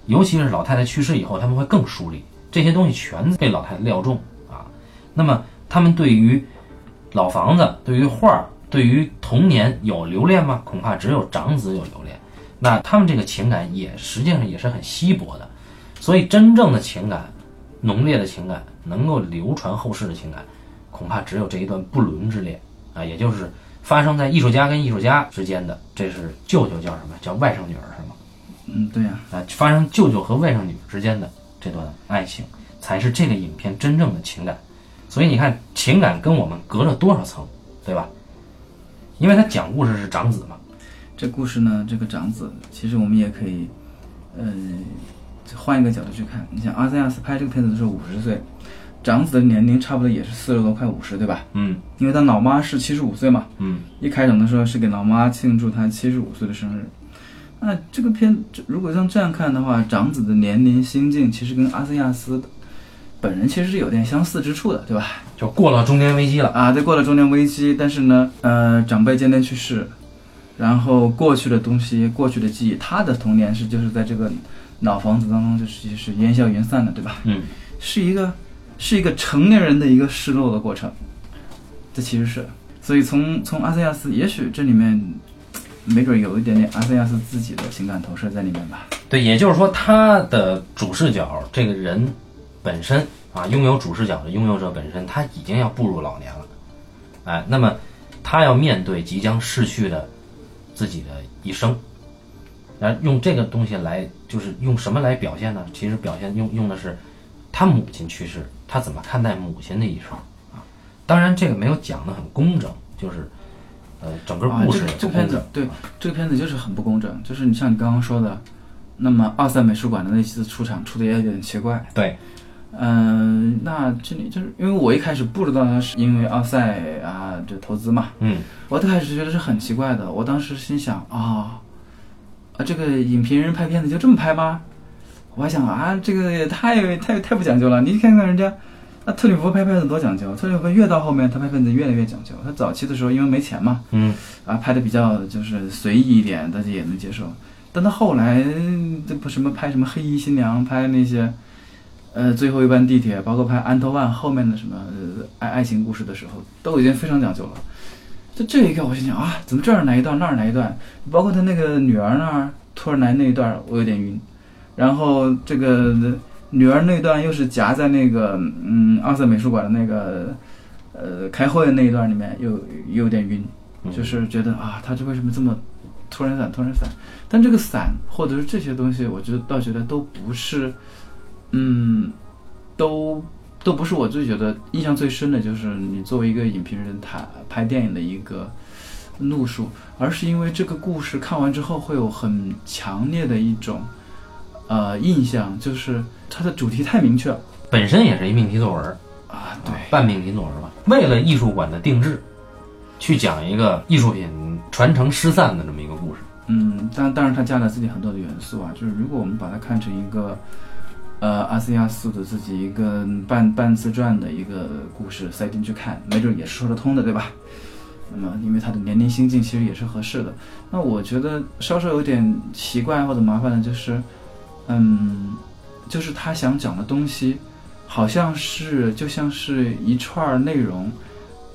尤其是老太太去世以后，他们会更疏离。这些东西全被老太太料中啊。那么他们对于老房子、对于画儿、对于童年有留恋吗？恐怕只有长子有留恋。那他们这个情感也实际上也是很稀薄的，所以真正的情感、浓烈的情感能够流传后世的情感，恐怕只有这一段不伦之恋啊，也就是发生在艺术家跟艺术家之间的。这是舅舅叫什么？叫外甥女儿？嗯，对呀、啊，发生舅舅和外甥女之间的这段爱情，才是这个影片真正的情感。所以你看，情感跟我们隔了多少层，对吧？因为他讲故事是长子嘛，这故事呢，这个长子，其实我们也可以，呃，换一个角度去看。你想阿塞亚斯拍这个片子的时候五十岁，长子的年龄差不多也是四十多，快五十，对吧？嗯因为他老妈是七十五岁嘛，嗯，一开场的时候是给老妈庆祝她七十五岁的生日。那这个片，这如果像这样看的话，长子的年龄心境其实跟阿森亚斯本人其实是有点相似之处的，对吧？就过了中年危机了。啊，对，过了中年危机，但是呢，呃，长辈渐渐去世，然后过去的东西、过去的记忆，他的童年是就是在这个老房子当中，就是就是烟消云散的，对吧？嗯，是一个是一个成年人的一个失落的过程，这其实是，所以从从阿森亚斯，也许这里面没准有一点点阿塞亚斯自己的情感投射在里面吧。对，也就是说，他的主视角这个人本身啊，拥有主视角的拥有者本身，他已经要步入老年了，哎，那么他要面对即将逝去的自己的一生，然后用这个东西来，就是用什么来表现呢？其实表现用用的是他母亲去世，他怎么看待母亲的一生啊？当然，这个没有讲得很工整，就是呃，整个啊，故事这个这个片子，对这个片子就是很不工整，就是你像你刚刚说的，那么奥赛美术馆的那次出场出的也有点奇怪。对，嗯、那这里就是因为我一开始不知道他是因为奥赛啊这投资嘛，嗯，我一开始觉得是很奇怪的。我当时心想啊，啊这个影评人拍片子就这么拍吗？我还想啊，这个也太太太不讲究了。你看看人家，那特里弗拍片子多讲究。特里弗越到后面，他拍片子越来越讲究。他早期的时候因为没钱嘛，嗯，啊拍的比较就是随意一点，大家也能接受。但他后来这不什么拍什么黑衣新娘，拍那些，呃最后一班地铁，包括拍安托万后面的什么呃爱爱情故事的时候，都已经非常讲究了。就这一个，我心想啊，怎么这儿来一段，那儿来一段，包括他那个女儿那儿突然来那一段，我有点晕。然后这个女儿那段又是夹在那个嗯奥赛美术馆的那个呃开会的那一段里面，又又有点晕，就是觉得啊，他这为什么这么突然散突然散？但这个散或者是这些东西，我觉得倒觉得都不是，嗯，都都不是我最觉得印象最深的，就是你作为一个影评人，他拍电影的一个路数，而是因为这个故事看完之后会有很强烈的一种呃印象，就是它的主题太明确了本身也是一命题作文。啊，对。半命题作文吧。为了艺术馆的定制，去讲一个艺术品传承失散的这么一个故事。嗯，当当然，它加了自己很多的元素啊。就是如果我们把它看成一个，呃，阿斯亚斯的自己一个半半自传的一个故事塞进去看，没准也是说得通的，对吧？那么，因为他的年龄心境其实也是合适的。那我觉得稍稍有点奇怪或者麻烦的就是，嗯，就是他想讲的东西，好像是就像是一串内容，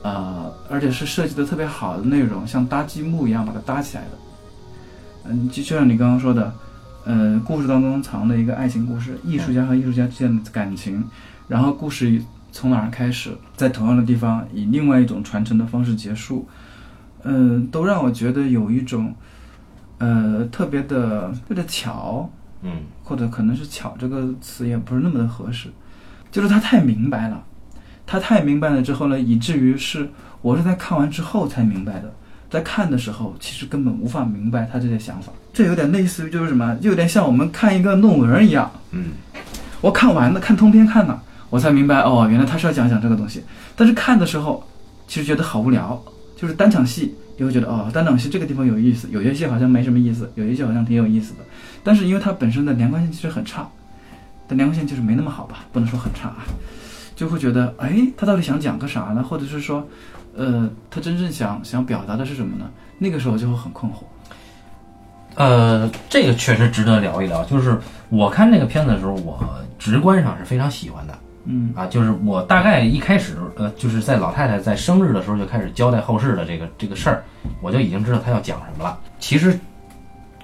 呃，而且是设计的特别好的内容，像搭积木一样把它搭起来的。嗯，就就像你刚刚说的，呃，故事当中藏的一个爱情故事，艺术家和艺术家之间的感情，然后故事从哪儿开始，在同样的地方以另外一种传承的方式结束，嗯、都让我觉得有一种，呃，特别的特别的巧，嗯。或者可能是“巧”这个词也不是那么的合适，就是他太明白了，他太明白了之后呢，以至于是我是在看完之后才明白的，在看的时候其实根本无法明白他这些想法，这有点类似于就是什么，就有点像我们看一个论文一样，嗯。我看完了，看通篇看了，我才明白哦，原来他是要讲讲这个东西。但是看的时候，其实觉得好无聊，就是单场戏，就会觉得哦，单场戏这个地方有意思，有些戏好像没什么意思，有些戏好像挺有意思的。但是因为它本身的连贯性其实很差，但连贯性就是没那么好吧，不能说很差啊，就会觉得哎，他到底想讲个啥呢？或者是说，呃，他真正想想表达的是什么呢？那个时候就会很困惑。呃，这个确实值得聊一聊。就是我看这个片子的时候，我直观上是非常喜欢的嗯啊，就是我大概一开始呃，就是在老太太在生日的时候就开始交代后事的这个这个事儿，我就已经知道她要讲什么了。其实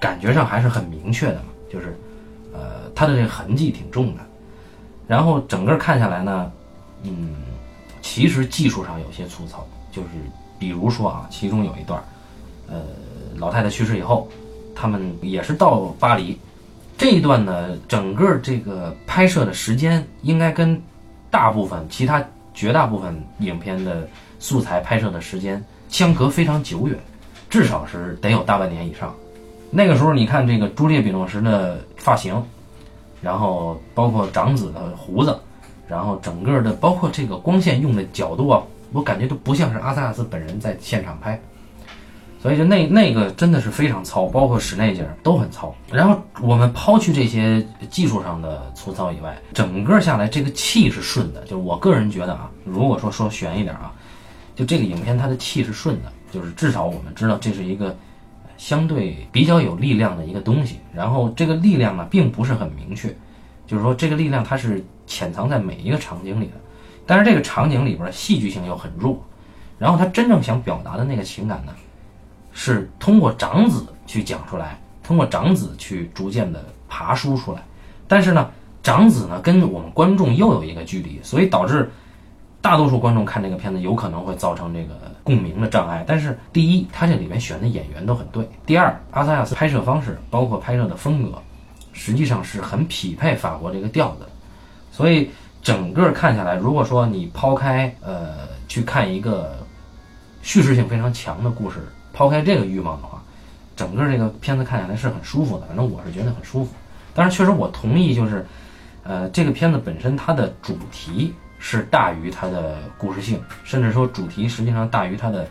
感觉上还是很明确的嘛，就是呃，她的这个痕迹挺重的。然后整个看下来呢，嗯，其实技术上有些粗糙，就是比如说啊，其中有一段，呃，老太太去世以后，他们也是到巴黎。这一段呢，整个这个拍摄的时间应该跟大部分其他绝大部分影片的素材拍摄的时间相隔非常久远，至少是得有大半年以上。那个时候，你看这个朱丽·比诺什的发型，然后包括长子的胡子，然后整个的包括这个光线用的角度啊，我感觉都不像是阿萨亚斯本人在现场拍。所以就那那个真的是非常糙，包括室内景都很糙。然后我们抛去这些技术上的粗糙以外，整个下来这个气是顺的。就是我个人觉得啊，如果说说悬一点啊，就这个影片它的气是顺的，就是至少我们知道这是一个相对比较有力量的一个东西。然后这个力量呢，并不是很明确，就是说这个力量它是潜藏在每一个场景里的，但是这个场景里边戏剧性又很弱。然后他真正想表达的那个情感呢？是通过长子去讲出来，通过长子去逐渐的爬梳出来，但是呢，长子呢跟我们观众又有一个距离，所以导致大多数观众看这个片子有可能会造成这个共鸣的障碍。但是第一，他这里面选的演员都很对；第二，阿萨亚斯拍摄方式包括拍摄的风格，实际上是很匹配法国这个调子。所以整个看下来，如果说你抛开呃去看一个叙事性非常强的故事。抛开这个欲望的话，整个这个片子看下来是很舒服的，反正我是觉得很舒服。但是确实我同意，就是，呃，这个片子本身它的主题是大于它的故事性，甚至说主题实际上大于它的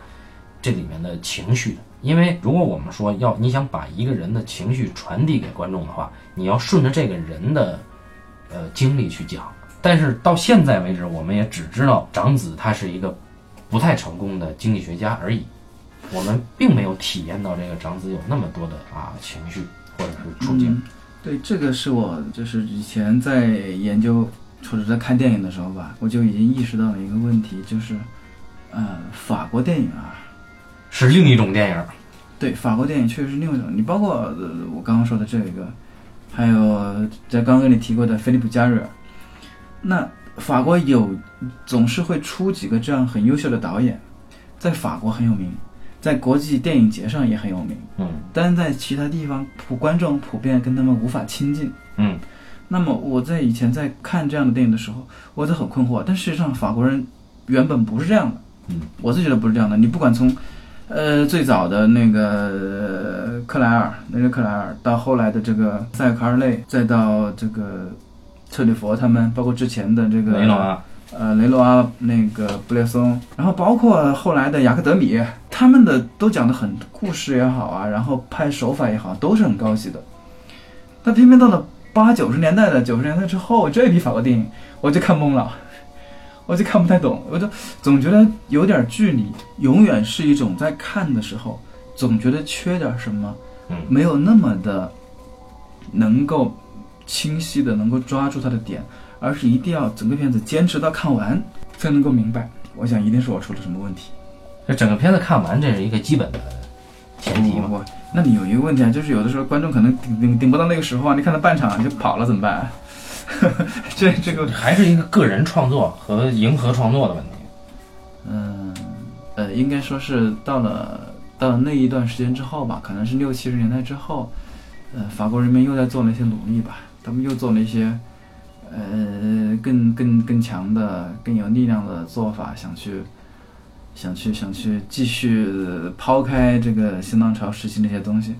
这里面的情绪的。因为如果我们说要你想把一个人的情绪传递给观众的话，你要顺着这个人的呃经历去讲。但是到现在为止，我们也只知道长子他是一个不太成功的经济学家而已。我们并没有体验到这个长子有那么多的啊情绪或者是处境。对，这个是我就是以前在研究或者在看电影的时候吧，我就已经意识到了一个问题，就是，呃，法国电影啊，是另一种电影。对，法国电影确实是另一种。你包括呃我刚刚说的这个，还有在刚刚跟你提过的菲利普加瑞尔，那法国有总是会出几个这样很优秀的导演，在法国很有名。在国际电影节上也很有名，嗯，但是在其他地方普观众普遍跟他们无法亲近，嗯。那么我在以前在看这样的电影的时候，我都很困惑。但事实上，法国人原本不是这样的，嗯，我是觉得不是这样的。你不管从，呃，最早的那个克莱尔，那个克莱尔，到后来的这个塞尔卡尔内，再到这个特里佛他们，包括之前的这个雷诺阿。呃，雷诺阿那个布列松，然后包括后来的雅克德米，他们的都讲的很故事也好啊，然后拍手法也好，都是很高级的。但偏偏到了八九十年代的九十年代之后，这批法国电影我就看懵了，我就看不太懂，我就总觉得有点距离，永远是一种在看的时候总觉得缺点什么，没有那么的能够清晰的能够抓住它的点。而是一定要整个片子坚持到看完才能够明白。我想一定是我出了什么问题。这整个片子看完，这是一个基本的前提嘛？那你有一个问题啊，就是有的时候观众可能顶顶顶不到那个时候啊，你看到半场就跑了怎么办？这这个还是一个个人创作和迎合创作的问题。嗯，呃，应该说是到了到了那一段时间之后吧，可能是六七十年代之后，呃，法国人民又在做了一些努力吧，他们又做了一些。呃，更更更强的、更有力量的做法，想去，想去，想去继续抛开这个新浪潮时期那些东西，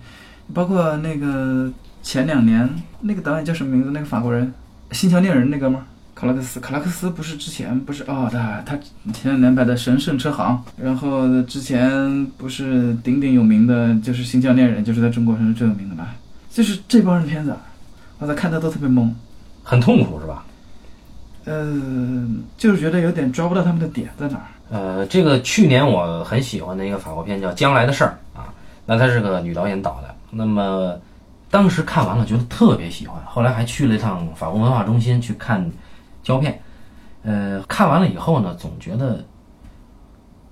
包括那个前两年那个导演叫什么名字？那个法国人，《星球猎人》那个吗？卡拉克斯，卡拉克斯不是之前不是哦，他他前两年拍的《神圣车行》，然后之前不是鼎鼎有名的，就是《星球猎人》，就是在中国是最有名的吧？就是这帮人片子，我在看的都特别懵。很痛苦是吧？呃，就是觉得有点抓不到他们的点在哪儿。呃，这个去年我很喜欢的一个法国片叫《将来的事儿》啊，那它是个女导演导的。那么当时看完了觉得特别喜欢，后来还去了一趟法国文化中心去看胶片。呃，看完了以后呢，总觉得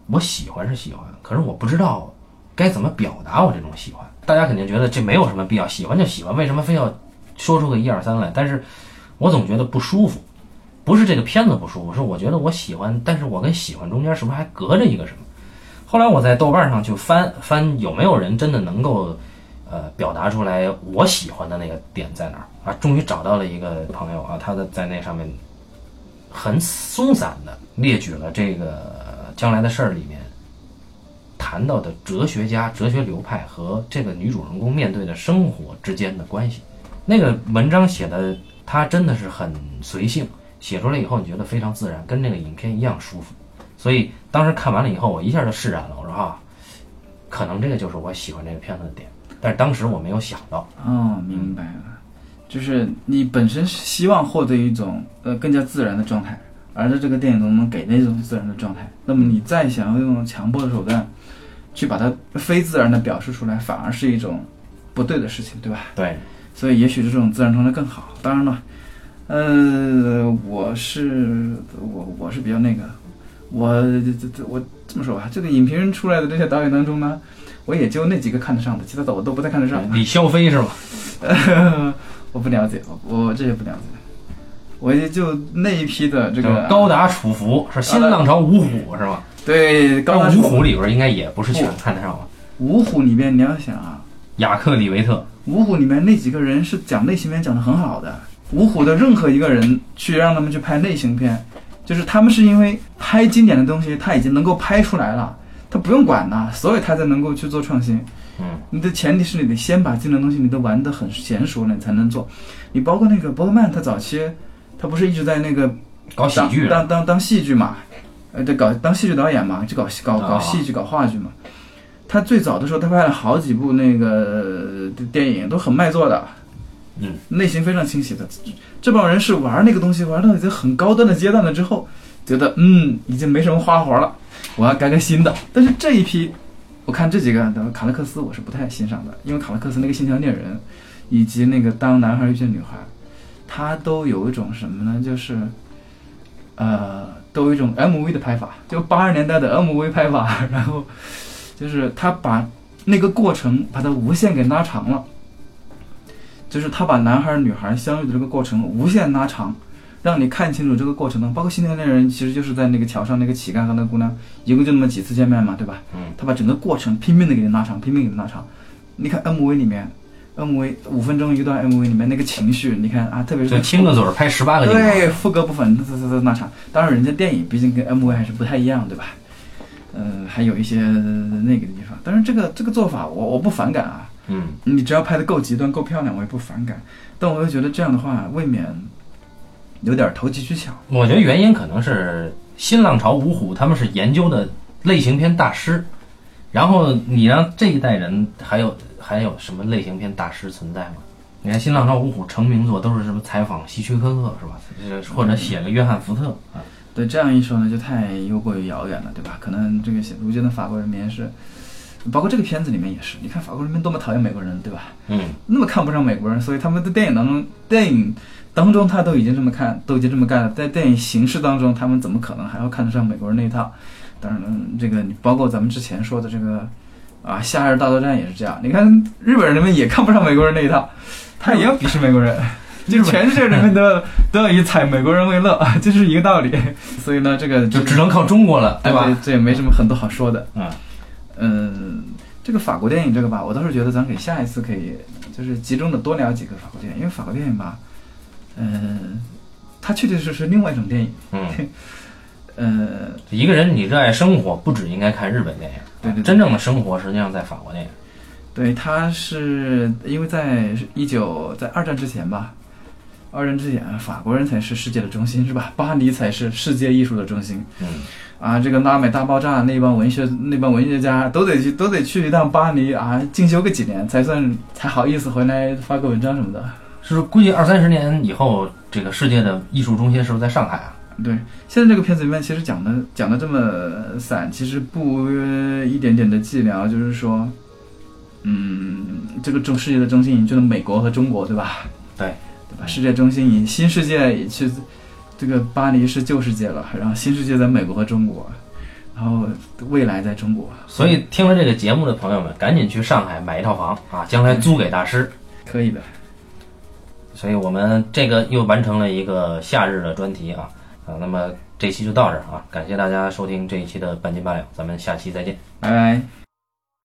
我喜欢是喜欢，可是我不知道该怎么表达我这种喜欢。大家肯定觉得这没有什么必要，喜欢就喜欢，为什么非要说出个一二三来？但是我总觉得不舒服，不是这个片子不舒服，是我觉得我喜欢，但是我跟喜欢中间是不是还隔着一个什么？后来我在豆瓣上去翻翻有没有人真的能够呃表达出来我喜欢的那个点在哪儿啊？终于找到了一个朋友啊，他的在那上面很松散的列举了这个将来的事儿里面谈到的哲学家、哲学流派和这个女主人公面对的生活之间的关系。那个文章写的他真的是很随性，写出来以后你觉得非常自然，跟那个影片一样舒服。所以当时看完了以后，我一下就释然了。我说啊，可能这个就是我喜欢这个片子的点，但是当时我没有想到。哦，明白了，就是你本身是希望获得一种呃更加自然的状态，而在这个电影中能给那种自然的状态，那么你再想要用强迫的手段去把它非自然的表示出来，反而是一种不对的事情，对吧？对，所以也许这种自然状态更好。当然了，呃，我是我我是比较那个，我这这我这么说吧，这个影评人出来的这些导演当中呢，我也就那几个看得上的，其他的我都不太看得上。李霄飞是吧？我不了解，我我这些不了解。我也就那一批的这个高达楚服是新浪潮五虎是吧？对高达五虎里边应该也不是全看得上吧？五虎里边你要想啊，雅克里维特，五虎里面那几个人是讲类型片讲的很好的。五虎的任何一个人去让他们去拍类型片，就是他们是因为拍经典的东西他已经能够拍出来了，他不用管了，所以他才能够去做创新。嗯，你的前提是你得先把经典的东西你都玩得很娴熟了，你才能做。你包括那个伯格曼，他早期他不是一直在那个搞喜剧，当当当戏剧嘛，呃，对，搞当戏剧导演嘛，就搞搞搞戏剧、搞话剧嘛。他最早的时候，他拍了好几部那个呃电影，都很卖座的，嗯，内心非常清晰的。这帮人是玩那个东西玩到已经很高端的阶段了之后，觉得嗯，已经没什么花活了，我要改个新的。但是这一批，我看这几个卡勒克斯我是不太欣赏的，因为卡勒克斯那个《信条恋人》，以及那个《当男孩遇见女孩》，他都有一种什么呢？就是，呃，都有一种 MV 的拍法，就八十年代的 MV 拍法，然后就是他把那个过程把它无限给拉长了，就是他把男孩女孩相遇的这个过程无限拉长，让你看清楚这个过程呢。包括《新天恋人》，其实就是在那个桥上那个乞丐和那个姑娘一共就那么几次见面嘛，对吧？嗯，他把整个过程拼命的给你拉长，拼命给你拉长。你看 MV 里面，MV 五分钟一段 MV 里面那个情绪，你看啊，特别是就亲个嘴儿拍十八个对副歌部分，这这这拉长。当然，人家电影毕竟跟 MV 还是不太一样，对吧？呃，还有一些那个地方。但是这个这个做法，我我不反感啊。嗯，你只要拍的够极端、够漂亮，我也不反感。但我又觉得这样的话，未免有点投机取巧。我觉得原因可能是新浪潮五虎他们是研究的类型片大师，然后你让这一代人还有还有什么类型片大师存在吗？你看新浪潮五虎成名作都是什么采访希区柯克是吧？或者写个约翰福特啊？对，这样一说呢，就太又过于遥远了，对吧？可能这个如今的法国人民是，包括这个片子里面也是，你看法国人民多么讨厌美国人，对吧？嗯，那么看不上美国人，所以他们的电影当中，电影当中他都已经这么看，都已经这么干了，在电影形式当中，他们怎么可能还要看得上美国人那一套？当然了，这个你包括咱们之前说的这个啊，夏日大作战也是这样。你看日本人们也看不上美国人那一套，他也要鄙视美国人。就全世界人民都要 都要以踩美国人为乐，这是一个道理。所以呢，这个就只能靠中国了，对吧？哎这也没什么很多好说的。啊，嗯，这个法国电影这个吧，我倒是觉得咱给下一次可以就是集中的多聊几个法国电影，因为法国电影吧，嗯，它确确实实另外一种电影。嗯，呃，一个人你热爱生活，不只应该看日本电影，对对对真正的生活实际上在法国电影。对，他是因为在一九在二战之前吧，二人之眼法国人才是世界的中心，是吧？巴黎才是世界艺术的中心。嗯，啊，这个拉美大爆炸那帮文学那帮文学家都得去都得去一趟巴黎啊，进修个几年才算才好意思回来发个文章什么的。是说估计二三十年以后，这个世界的艺术中心是不是在上海啊？对，现在这个片子里面其实讲的讲的这么散，其实不呃一点点的寂寥，就是说，嗯，这个中世界的中心就是美国和中国，对吧？对，世界中心以新世界以去这个巴黎是旧世界了，然后新世界在美国和中国，然后未来在中国。所以听了这个节目的朋友们，赶紧去上海买一套房啊，将来租给大师。可以的。所以我们这个又完成了一个夏日的专题啊啊，那么这期就到这儿啊，感谢大家收听这一期的半斤八两，咱们下期再见。拜拜。